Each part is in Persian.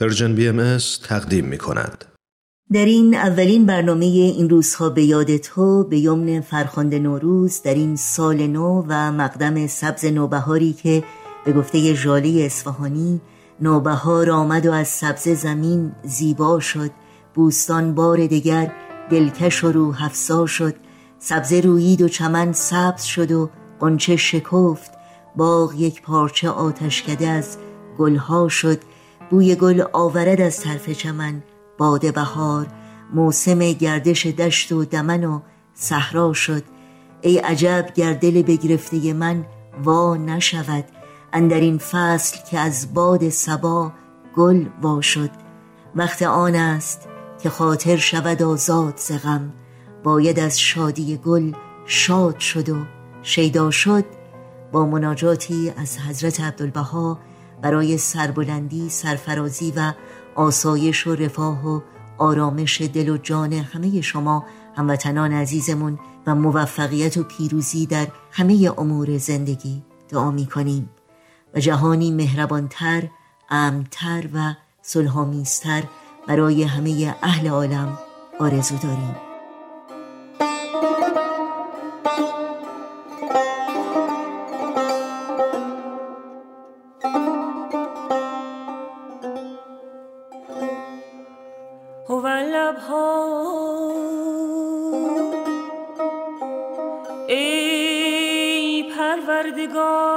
Persian BM تقدیم می کند. در این اولین برنامه این روزها به یاد تو به یمن فرخنده نوروز در این سال نو و مقدم سبز نوبهاری که به گفته ژاله اصفهانی نوبهار آمد و از سبز زمین زیبا شد بوستان بار دگر دلکش و روح افزا شد سبز رویید و چمن سبز شد و غنچه شکفت باغ یک پارچه آتش کده از گلها شد بوی گل آورد از طرف چمن. باد بهار موسم گردش دشت و دمن و صحرا شد. ای عجب گردل بگرفته من وا نشود. اندر این فصل که از باد سبا گل وا شد. وقت آن است که خاطر شود آزاد ز غم. باید از شادی گل شاد شد و شیدا شد. با مناجاتی از حضرت عبدالبها برای سربلندی سرفرازی و آسایش و رفاه و آرامش دل و جان همه شما هموطنان عزیزمون و موفقیت و پیروزی در همه امور زندگی دعا می کنیم و جهانی مهربانتر، امتر و صلحآمیزتر برای همه اهل عالم آرزو داریم. ای پروردگار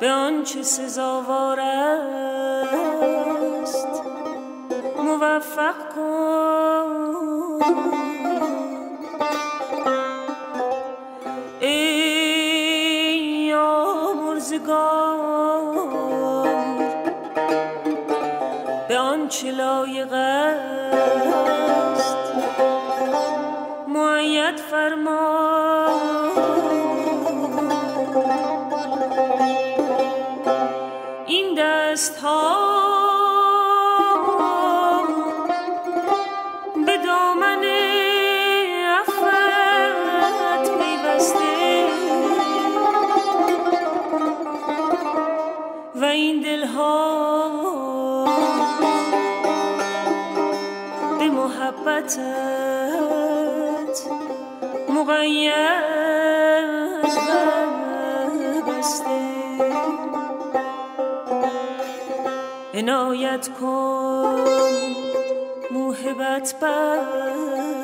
به آنچه سزاوار است موفق کن. ای آمرزگار به آنچه لایق است. معید فرما. این دست ها به دامن افت پیوسته محبتت مقید بسته عنایت کن موهبت بر.